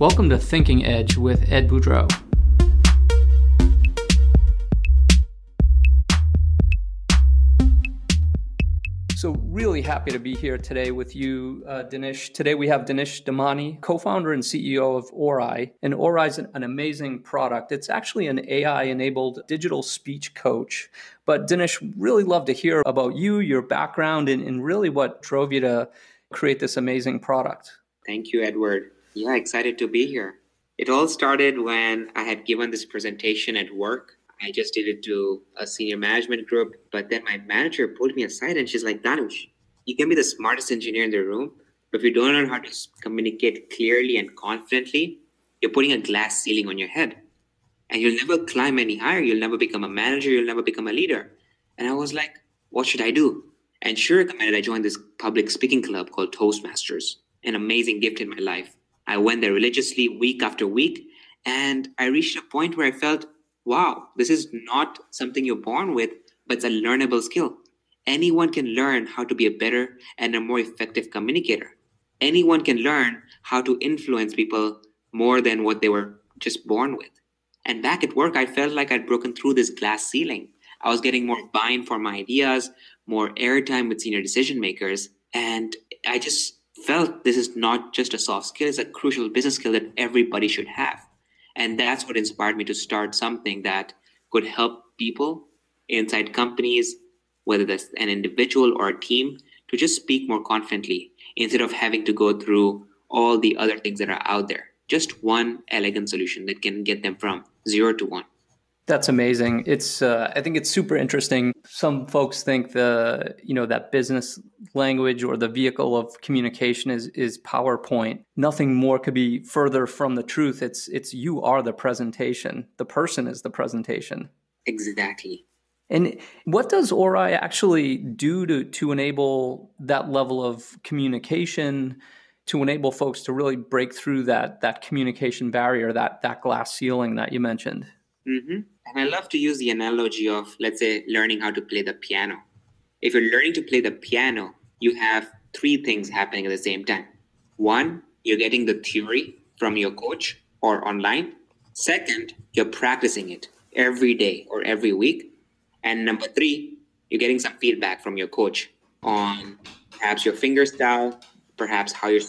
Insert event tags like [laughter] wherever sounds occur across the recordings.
Welcome to Thinking Edge with Ed Boudreau. So, really happy to be here today with you, uh, Dinesh. Today we have Dinesh Dhamani, co founder and CEO of Orai. And Orai is an, an amazing product. It's actually an AI enabled digital speech coach. But, Dinesh, really love to hear about you, your background, and, and really what drove you to create this amazing product. Thank you, Edward. Yeah, excited to be here. It all started when I had given this presentation at work I just did it to a senior management group. But then my manager pulled me aside and she's like, Danish, you can be the smartest engineer in the room, but if you don't know how to communicate clearly and confidently, you're putting a glass ceiling on your head. And you'll never climb any higher. You'll never become a manager. You'll never become a leader. And I was like, what should I do? And she recommended I join this public speaking club called Toastmasters, an amazing gift in my life. I went there religiously week after week, and I reached a point where I felt wow, this is not something you're born with, but it's a learnable skill. Anyone can learn how to be a better and a more effective communicator. Anyone can learn how to influence people more than what they were just born with. And back at work, I felt like I'd broken through this glass ceiling. I was getting more buy in for my ideas, more airtime with senior decision makers. And I just felt this is not just a soft skill, it's a crucial business skill that everybody should have. And that's what inspired me to start something that could help people inside companies, whether that's an individual or a team, to just speak more confidently instead of having to go through all the other things that are out there. Just one elegant solution that can get them from zero to one. That's amazing. It's uh, I think it's super interesting. Some folks think the you know that business language or the vehicle of communication is is PowerPoint. Nothing more could be further from the truth. It's it's you are the presentation. The person is the presentation. Exactly. And what does Orai actually do to to enable that level of communication? to enable folks to really break through that that communication barrier, that that glass ceiling that you mentioned. Mm-hmm. And I love to use the analogy of, let's say, learning how to play the piano. If you're learning to play the piano, you have three things happening at the same time. One, you're getting the theory from your coach or online. Second, you're practicing it every day or every week. And number three, you're getting some feedback from your coach on perhaps your finger style, perhaps how you're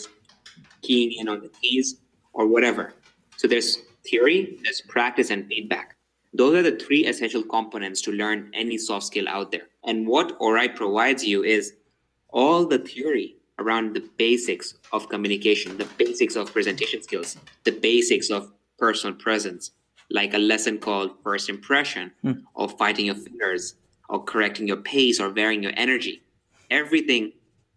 keying in on the keys, or whatever. So there's theory, there's practice, and feedback. Those are the three essential components to learn any soft skill out there. And what Orai provides you is all the theory around the basics of communication, the basics of presentation skills, the basics of personal presence, like a lesson called first impression, mm. or fighting your fingers, or correcting your pace, or varying your energy. Everything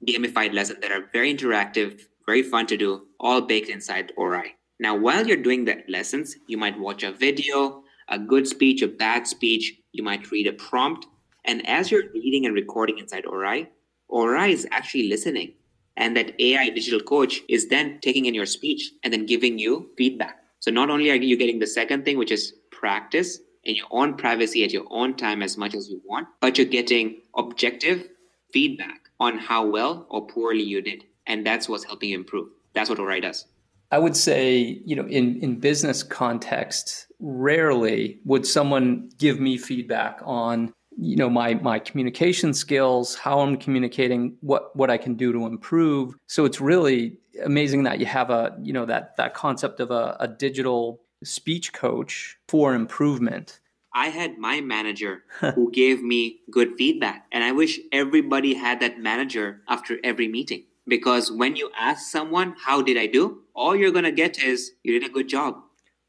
gamified lessons that are very interactive, very fun to do, all baked inside Orai. Now, while you're doing the lessons, you might watch a video, a good speech, a bad speech. You might read a prompt. And as you're reading and recording inside Orai, Orai is actually listening. And that AI digital coach is then taking in your speech and then giving you feedback. So not only are you getting the second thing, which is practice in your own privacy at your own time as much as you want, but you're getting objective feedback on how well or poorly you did. And that's what's helping you improve. That's what Orai does. I would say, you know, in, in business context, rarely would someone give me feedback on, you know, my my communication skills, how I'm communicating, what what I can do to improve. So it's really amazing that you have a, you know, that that concept of a, a digital speech coach for improvement. I had my manager who gave me good feedback. And I wish everybody had that manager after every meeting. Because when you ask someone, How did I do? all you're going to get is, You did a good job.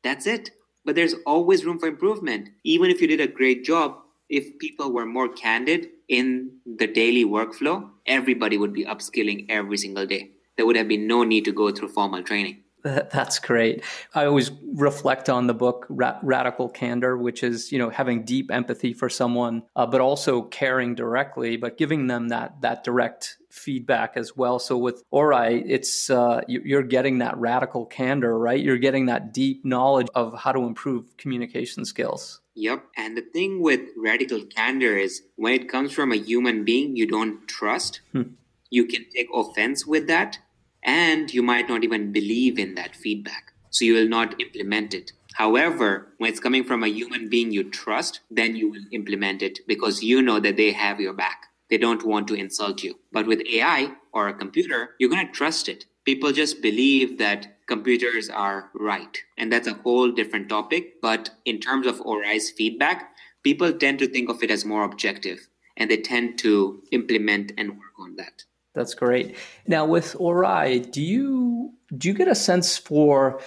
That's it. But there's always room for improvement. Even if you did a great job, if people were more candid in the daily workflow, everybody would be upskilling every single day. There would have been no need to go through formal training. That's great. I always reflect on the book Radical Candor, which is you know having deep empathy for someone, uh, but also caring directly, but giving them that that direct feedback as well. So with Orai, it's uh, you're getting that radical candor, right? You're getting that deep knowledge of how to improve communication skills. Yep. And the thing with radical candor is when it comes from a human being you don't trust, hmm. you can take offense with that and you might not even believe in that feedback. so you will not implement it. However, when it's coming from a human being you trust, then you will implement it because you know that they have your back. They don't want to insult you. But with AI or a computer, you're going to trust it. People just believe that computers are right. And that's a whole different topic. But in terms of Orai's feedback, people tend to think of it as more objective and they tend to implement and work on that. That's great. Now with Orai, do you do you get a sense for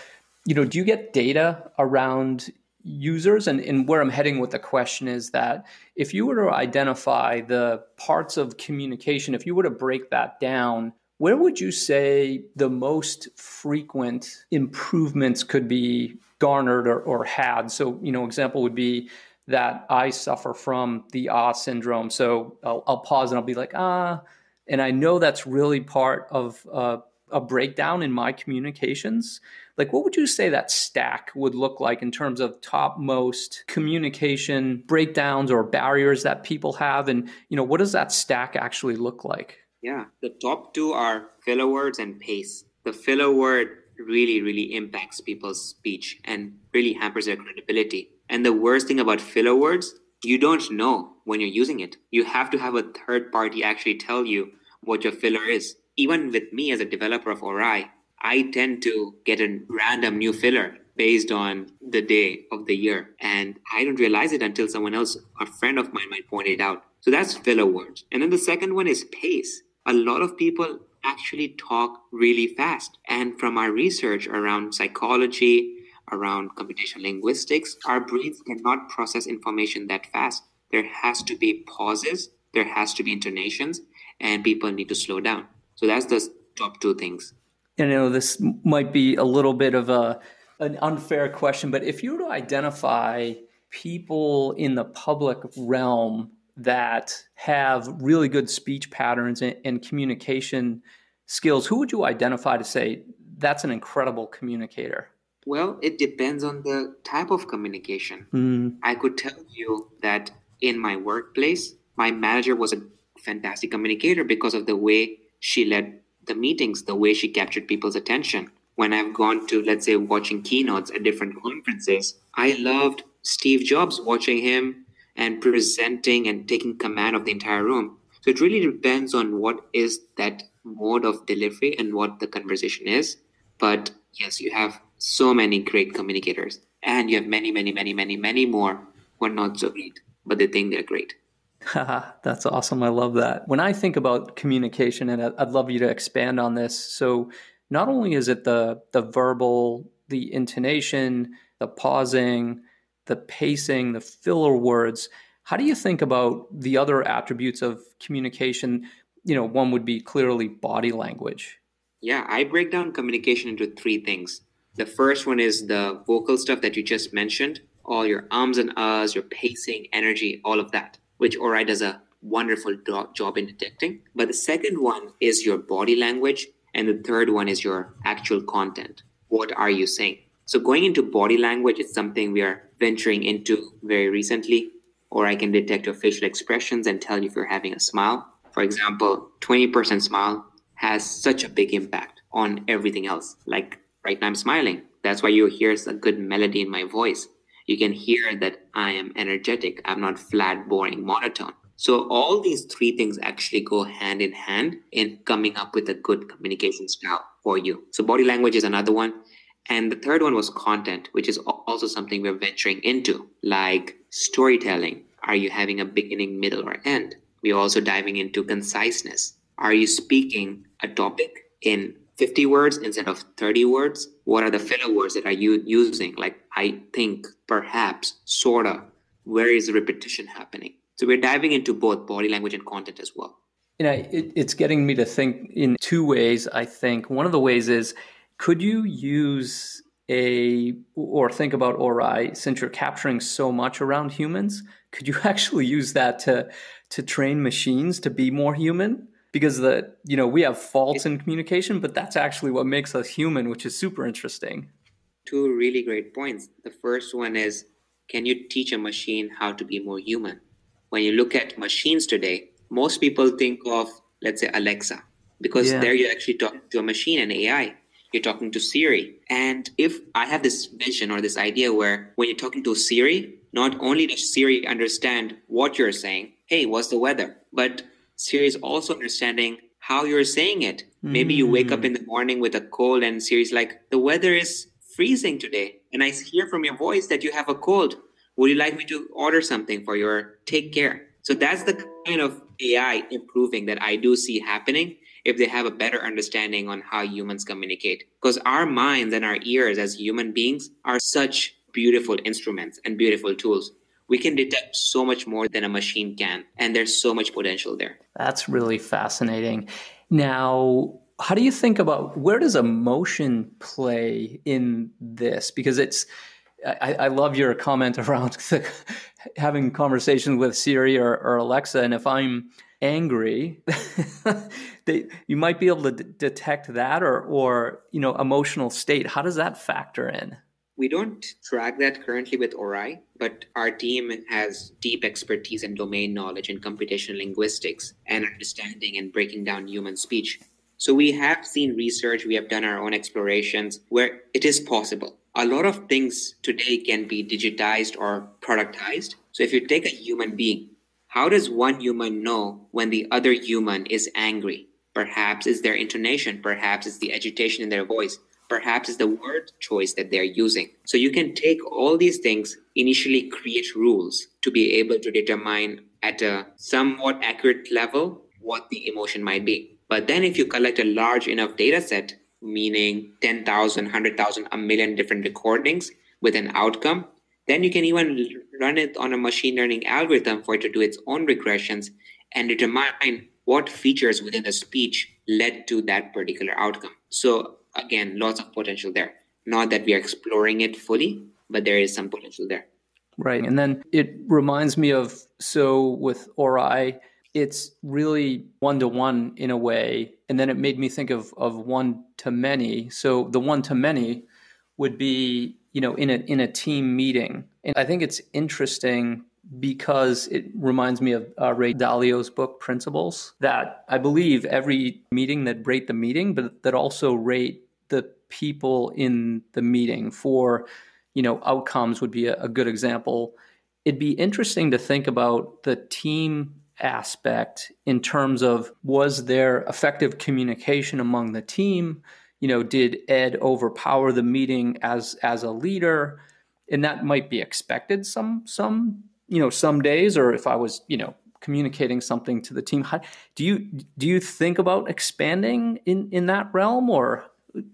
you know, do you get data around users? And, and where I'm heading with the question is that if you were to identify the parts of communication, if you were to break that down, where would you say the most frequent improvements could be garnered or, or had? So, you know, example would be that I suffer from the ah syndrome. So I'll, I'll pause and I'll be like, ah, and I know that's really part of uh, a breakdown in my communications. Like what would you say that stack would look like in terms of topmost communication breakdowns or barriers that people have? And you know what does that stack actually look like? Yeah the top two are filler words and pace. The filler word really really impacts people's speech and really hampers their credibility. And the worst thing about filler words you don't know when you're using it you have to have a third party actually tell you what your filler is even with me as a developer of Orai, I tend to get a random new filler based on the day of the year. And I don't realize it until someone else, a friend of mine, might point it out. So that's filler words. And then the second one is pace. A lot of people actually talk really fast. And from our research around psychology, around computational linguistics, our brains cannot process information that fast. There has to be pauses, there has to be intonations, and people need to slow down. So that's the top two things. You know, this might be a little bit of a an unfair question, but if you were to identify people in the public realm that have really good speech patterns and, and communication skills, who would you identify to say that's an incredible communicator? Well, it depends on the type of communication. Mm. I could tell you that in my workplace, my manager was a fantastic communicator because of the way she led the meetings, the way she captured people's attention. When I've gone to, let's say, watching keynotes at different conferences, I loved Steve Jobs watching him and presenting and taking command of the entire room. So it really depends on what is that mode of delivery and what the conversation is. But yes, you have so many great communicators, and you have many, many, many, many, many more who are not so great, but they think they're great. [laughs] That's awesome. I love that. When I think about communication, and I'd love you to expand on this. So, not only is it the the verbal, the intonation, the pausing, the pacing, the filler words. How do you think about the other attributes of communication? You know, one would be clearly body language. Yeah, I break down communication into three things. The first one is the vocal stuff that you just mentioned, all your ums and uhs, your pacing, energy, all of that which Orai does a wonderful job in detecting. But the second one is your body language, and the third one is your actual content. What are you saying? So, going into body language is something we are venturing into very recently, or I can detect your facial expressions and tell you if you're having a smile. For example, 20% smile has such a big impact on everything else. Like right now, I'm smiling. That's why you hear a good melody in my voice you can hear that I am energetic. I'm not flat, boring, monotone. So all these three things actually go hand in hand in coming up with a good communication style for you. So body language is another one. And the third one was content, which is also something we're venturing into, like storytelling. Are you having a beginning, middle, or end? We're also diving into conciseness. Are you speaking a topic in 50 words instead of 30 words? What are the filler words that are you using? Like, I think, perhaps, sorta. Where is the repetition happening? So we're diving into both body language and content as well. You know, it, it's getting me to think in two ways, I think. One of the ways is could you use a, or think about Orai, since you're capturing so much around humans, could you [laughs] actually use that to, to train machines to be more human? Because the you know we have faults in communication but that's actually what makes us human which is super interesting two really great points the first one is can you teach a machine how to be more human when you look at machines today most people think of let's say alexa because yeah. there you actually talk to a machine and ai you're talking to Siri. And if I have this vision or this idea where when you're talking to Siri, not only does Siri understand what you're saying, hey, what's the weather? But Siri is also understanding how you're saying it. Maybe you wake up mm. in the morning with a cold and Siri's like, the weather is freezing today. And I hear from your voice that you have a cold. Would you like me to order something for your take care? So that's the kind of AI improving that I do see happening if they have a better understanding on how humans communicate. Because our minds and our ears as human beings are such beautiful instruments and beautiful tools. We can detect so much more than a machine can, and there's so much potential there. That's really fascinating. Now, how do you think about where does emotion play in this? Because it's, I, I love your comment [laughs] around the, having conversations with Siri or, or Alexa, and if I'm angry, [laughs] they, you might be able to d- detect that or, or you know, emotional state. How does that factor in? We don't track that currently with Orai, but our team has deep expertise and domain knowledge in computational linguistics and understanding and breaking down human speech. So we have seen research, we have done our own explorations where it is possible. A lot of things today can be digitized or productized. So if you take a human being, how does one human know when the other human is angry? Perhaps it's their intonation, perhaps it's the agitation in their voice, perhaps is the word choice that they're using. So you can take all these things, initially create rules to be able to determine at a somewhat accurate level what the emotion might be. But then if you collect a large enough data set, meaning 10,000, 100,000, a million different recordings with an outcome, then you can even run it on a machine learning algorithm for it to do its own regressions and determine what features within the speech led to that particular outcome. So again, lots of potential there. Not that we are exploring it fully, but there is some potential there. Right. And then it reminds me of so with Orai, it's really one to one in a way. And then it made me think of, of one to many. So the one to many would be, you know, in a in a team meeting. And I think it's interesting because it reminds me of uh, Ray Dalio's book Principles that I believe every meeting that rate the meeting, but that also rate the people in the meeting for, you know, outcomes would be a, a good example. It'd be interesting to think about the team aspect in terms of was there effective communication among the team? You know, did Ed overpower the meeting as as a leader? And that might be expected some some you know some days, or if I was you know communicating something to the team. How, do you do you think about expanding in in that realm, or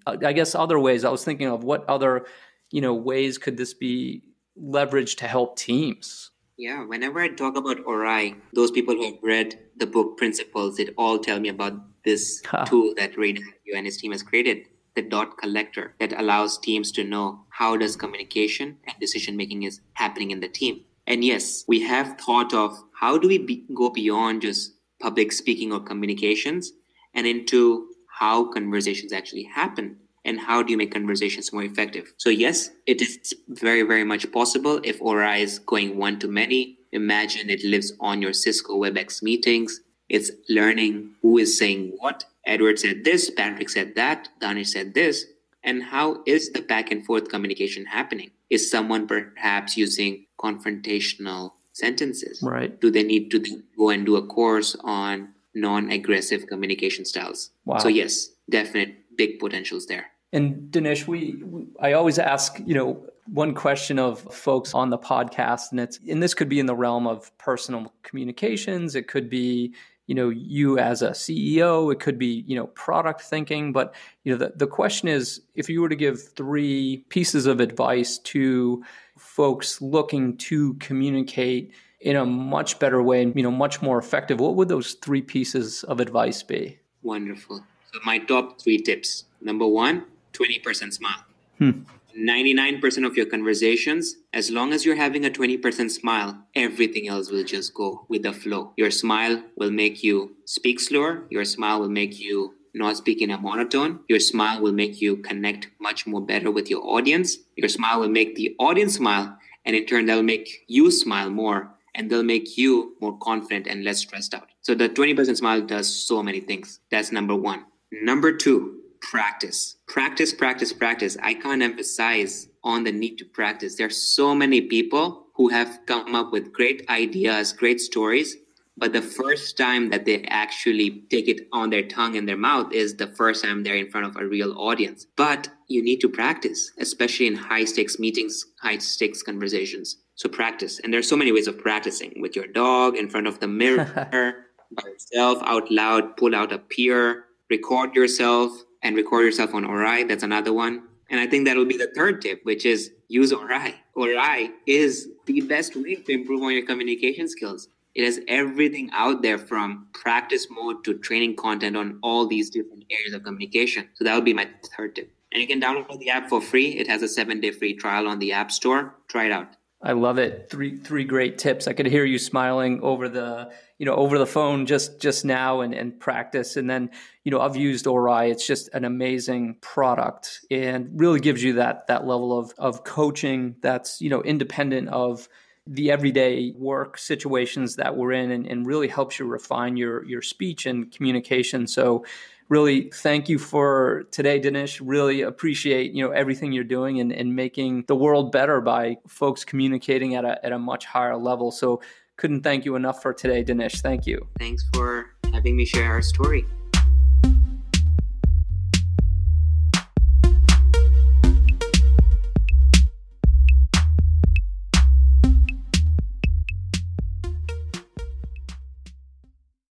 uh, I guess other ways? I was thinking of what other you know ways could this be leveraged to help teams. Yeah, whenever I talk about Orai, those people who have read the book Principles, it all tell me about this [laughs] huh. tool that Ray Dalio and his team has created, the dot collector that allows teams to know how does communication and decision making is happening in the team. And yes, we have thought of how do we be, go beyond just public speaking or communications and into how conversations actually happen and how do you make conversations more effective? So yes, it is very, very much possible if Orai is going one to many. Imagine it lives on your Cisco WebEx meetings. It's learning who is saying what. Edward said this, Patrick said that, Danish said this. And how is the back and forth communication happening? Is someone perhaps using confrontational sentences? Right. Do they need to go and do a course on non aggressive communication styles? Wow. So, yes, definite big potentials there. And Dinesh, we, I always ask, you know, one question of folks on the podcast, and it's, and this could be in the realm of personal communications. It could be, you know, you as a CEO. It could be, you know, product thinking. But you know, the, the question is, if you were to give three pieces of advice to folks looking to communicate in a much better way and you know much more effective, what would those three pieces of advice be? Wonderful. So my top three tips. Number one, 20% smile. Hmm. 99% of your conversations, as long as you're having a 20% smile, everything else will just go with the flow. Your smile will make you speak slower. Your smile will make you not speak in a monotone. Your smile will make you connect much more better with your audience. Your smile will make the audience smile, and in turn, that'll make you smile more and they'll make you more confident and less stressed out. So the 20% smile does so many things. That's number one. Number two, practice. Practice, practice, practice. I can't emphasize on the need to practice. There are so many people who have come up with great ideas, great stories, but the first time that they actually take it on their tongue and their mouth is the first time they're in front of a real audience. But you need to practice, especially in high stakes meetings, high stakes conversations. So practice. And there's so many ways of practicing with your dog, in front of the mirror, [laughs] by yourself, out loud, pull out a peer, record yourself and record yourself on Orai. That's another one. And I think that'll be the third tip, which is use Orai. Orai is the best way to improve on your communication skills. It has everything out there from practice mode to training content on all these different areas of communication. So that would be my third tip. And you can download the app for free. It has a seven day free trial on the App Store. Try it out. I love it. Three three great tips. I could hear you smiling over the you know over the phone just just now and, and practice. And then you know I've used Orai It's just an amazing product and really gives you that that level of of coaching that's you know independent of the everyday work situations that we're in and, and really helps you refine your your speech and communication. So really thank you for today, Dinesh. Really appreciate, you know, everything you're doing and, and making the world better by folks communicating at a, at a much higher level. So couldn't thank you enough for today, Dinesh. Thank you. Thanks for having me share our story.